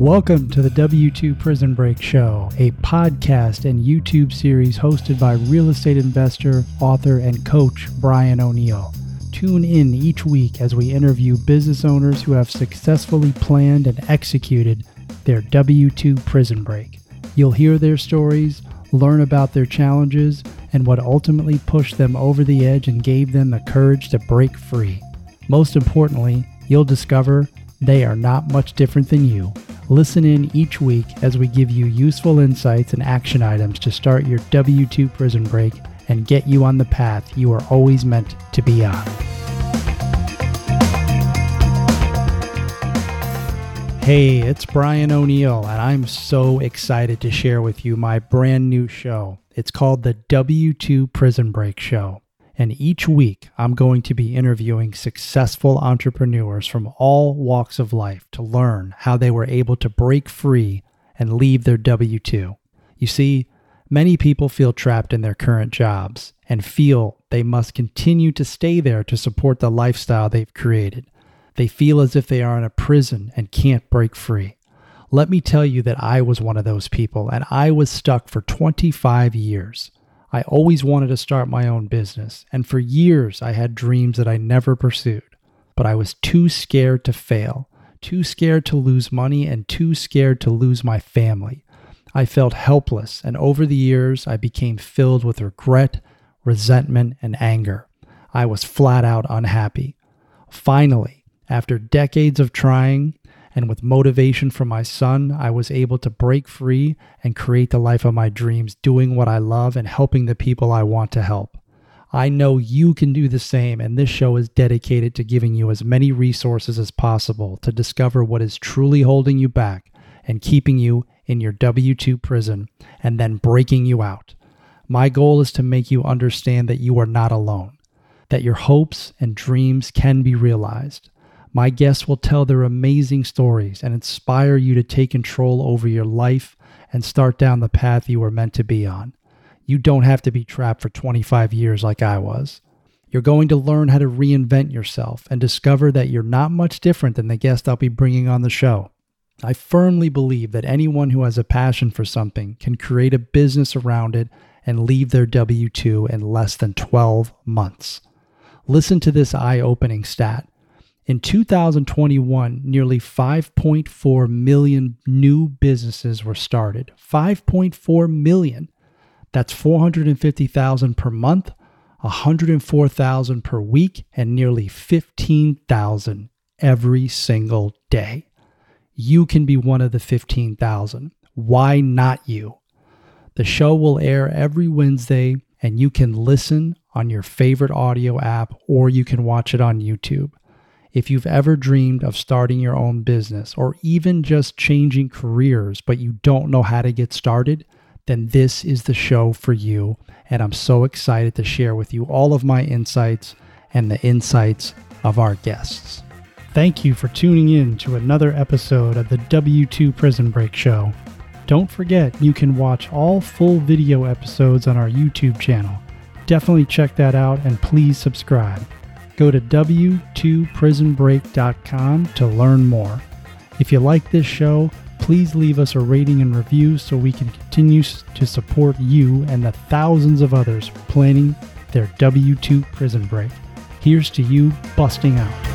Welcome to the W2 Prison Break Show, a podcast and YouTube series hosted by real estate investor, author, and coach Brian O'Neill. Tune in each week as we interview business owners who have successfully planned and executed their W2 prison break. You'll hear their stories, learn about their challenges, and what ultimately pushed them over the edge and gave them the courage to break free. Most importantly, you'll discover they are not much different than you. Listen in each week as we give you useful insights and action items to start your W 2 prison break and get you on the path you are always meant to be on. Hey, it's Brian O'Neill, and I'm so excited to share with you my brand new show. It's called the W 2 Prison Break Show. And each week, I'm going to be interviewing successful entrepreneurs from all walks of life to learn how they were able to break free and leave their W 2. You see, many people feel trapped in their current jobs and feel they must continue to stay there to support the lifestyle they've created. They feel as if they are in a prison and can't break free. Let me tell you that I was one of those people, and I was stuck for 25 years. I always wanted to start my own business, and for years I had dreams that I never pursued. But I was too scared to fail, too scared to lose money, and too scared to lose my family. I felt helpless, and over the years I became filled with regret, resentment, and anger. I was flat out unhappy. Finally, after decades of trying, and with motivation from my son, I was able to break free and create the life of my dreams, doing what I love and helping the people I want to help. I know you can do the same, and this show is dedicated to giving you as many resources as possible to discover what is truly holding you back and keeping you in your W 2 prison and then breaking you out. My goal is to make you understand that you are not alone, that your hopes and dreams can be realized my guests will tell their amazing stories and inspire you to take control over your life and start down the path you were meant to be on. You don't have to be trapped for 25 years like I was. You're going to learn how to reinvent yourself and discover that you're not much different than the guest I'll be bringing on the show. I firmly believe that anyone who has a passion for something can create a business around it and leave their W 2 in less than 12 months. Listen to this eye opening stat. In 2021, nearly 5.4 million new businesses were started. 5.4 million. That's 450,000 per month, 104,000 per week, and nearly 15,000 every single day. You can be one of the 15,000. Why not you? The show will air every Wednesday, and you can listen on your favorite audio app or you can watch it on YouTube. If you've ever dreamed of starting your own business or even just changing careers, but you don't know how to get started, then this is the show for you. And I'm so excited to share with you all of my insights and the insights of our guests. Thank you for tuning in to another episode of the W2 Prison Break Show. Don't forget, you can watch all full video episodes on our YouTube channel. Definitely check that out and please subscribe go to w2prisonbreak.com to learn more. If you like this show, please leave us a rating and review so we can continue to support you and the thousands of others planning their W 2 prison break. Here's to you busting out.